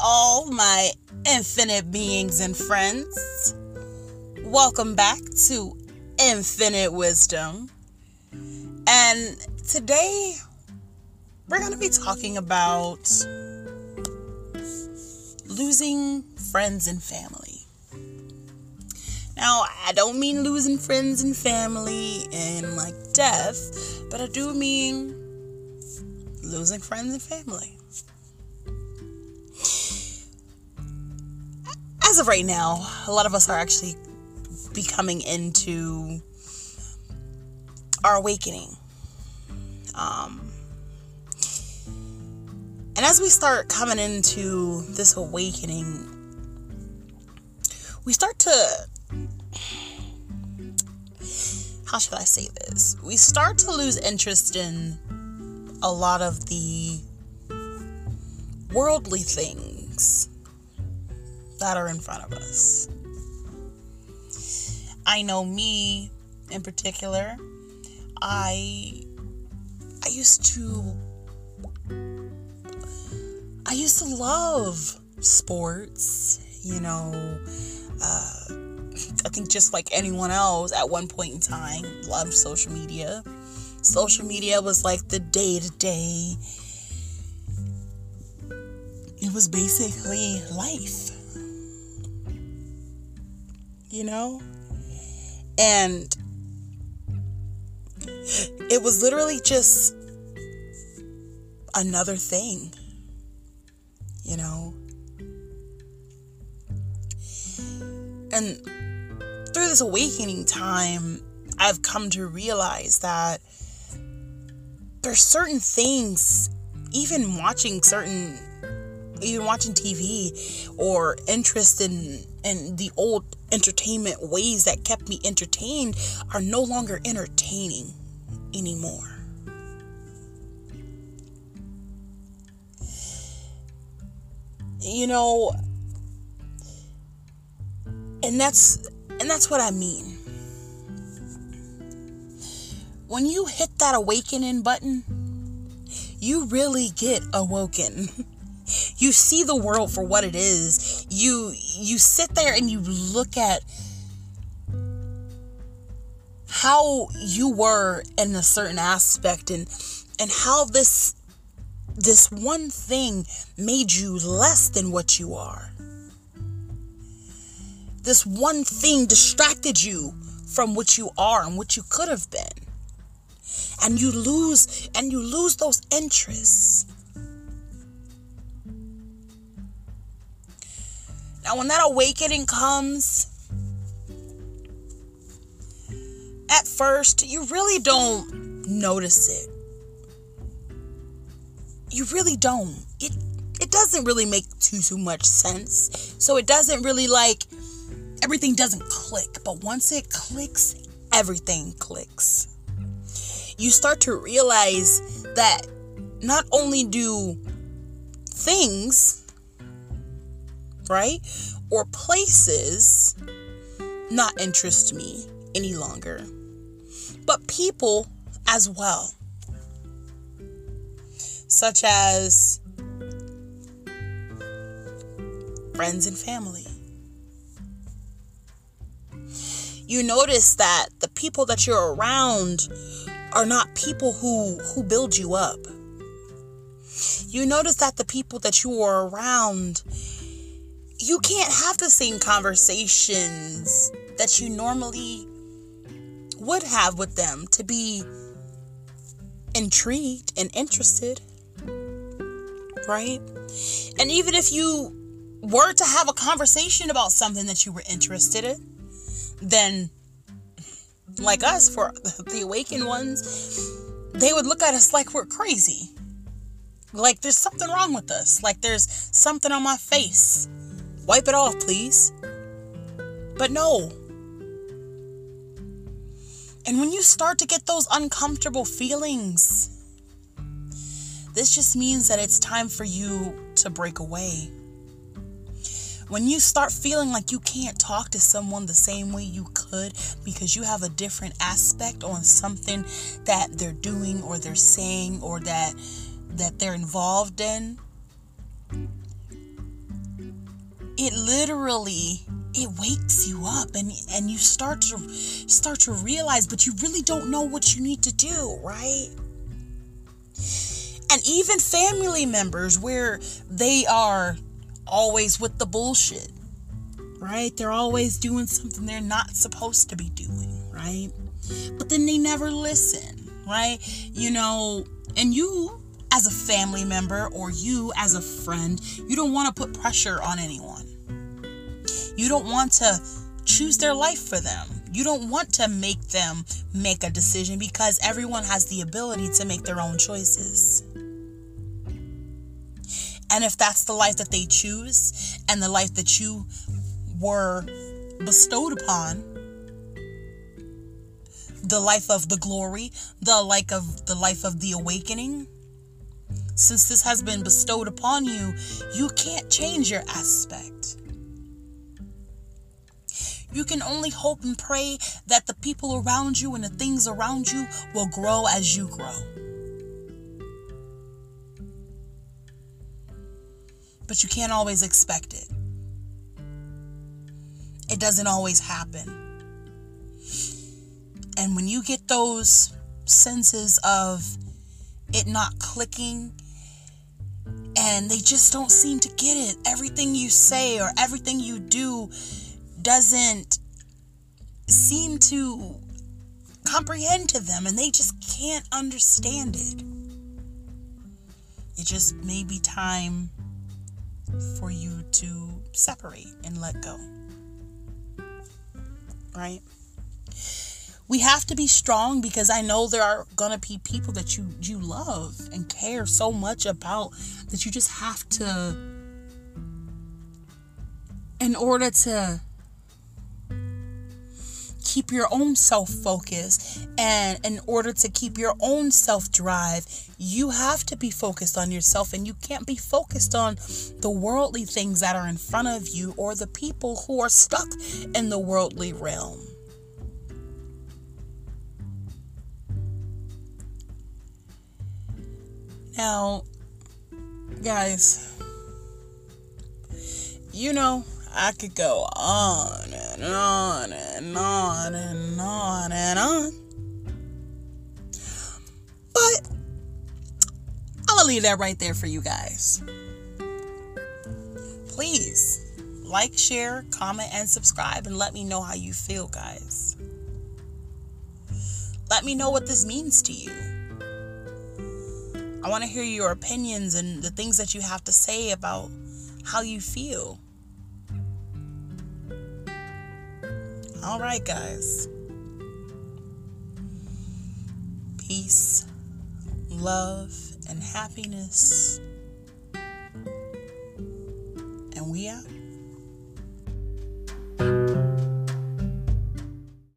all my infinite beings and friends. Welcome back to Infinite Wisdom. And today we're going to be talking about losing friends and family. Now, I don't mean losing friends and family and like death, but I do mean losing friends and family. As of right now, a lot of us are actually becoming into our awakening. Um, and as we start coming into this awakening, we start to, how should I say this? We start to lose interest in a lot of the worldly things that are in front of us. I know me in particular, I I used to I used to love sports, you know, uh, I think just like anyone else at one point in time, loved social media. Social media was like the day to day. It was basically life you know? And it was literally just another thing, you know? And through this awakening time, I've come to realize that there's certain things, even watching certain, even watching TV or interest in, in the old entertainment ways that kept me entertained are no longer entertaining anymore. You know, and that's and that's what I mean. When you hit that awakening button, you really get awoken. you see the world for what it is. You you sit there and you look at how you were in a certain aspect and and how this this one thing made you less than what you are. This one thing distracted you from what you are and what you could have been. And you lose and you lose those interests Now, when that awakening comes, at first, you really don't notice it. You really don't. It it doesn't really make too too much sense. So it doesn't really like everything doesn't click, but once it clicks, everything clicks. You start to realize that not only do things right? Or places not interest me any longer, but people as well, such as friends and family. You notice that the people that you're around are not people who who build you up. You notice that the people that you are around you can't have the same conversations that you normally would have with them to be intrigued and interested. Right? And even if you were to have a conversation about something that you were interested in, then, like us, for the awakened ones, they would look at us like we're crazy. Like there's something wrong with us. Like there's something on my face Wipe it off, please. But no. And when you start to get those uncomfortable feelings, this just means that it's time for you to break away. When you start feeling like you can't talk to someone the same way you could because you have a different aspect on something that they're doing or they're saying or that that they're involved in, it literally it wakes you up and and you start to start to realize but you really don't know what you need to do right? And even family members where they are always with the bullshit right? They're always doing something they're not supposed to be doing right? But then they never listen right? You know and you as a family member or you as a friend you don't want to put pressure on anyone you don't want to choose their life for them. You don't want to make them make a decision because everyone has the ability to make their own choices. And if that's the life that they choose and the life that you were bestowed upon, the life of the glory, the like of the life of the awakening, since this has been bestowed upon you, you can't change your aspect. You can only hope and pray that the people around you and the things around you will grow as you grow. But you can't always expect it. It doesn't always happen. And when you get those senses of it not clicking and they just don't seem to get it, everything you say or everything you do doesn't seem to comprehend to them and they just can't understand it. It just may be time for you to separate and let go. Right? We have to be strong because I know there are to be people that you you love and care so much about that you just have to in order to keep your own self focus and in order to keep your own self drive, you have to be focused on yourself and you can't be focused on the worldly things that are in front of you or the people who are stuck in the worldly realm. Now, guys, you know, I could go on and on and on and on and on. But I'm going to leave that right there for you guys. Please like, share, comment, and subscribe and let me know how you feel, guys. Let me know what this means to you. I want to hear your opinions and the things that you have to say about how you feel. All right, guys. Peace, love, and happiness. And we out.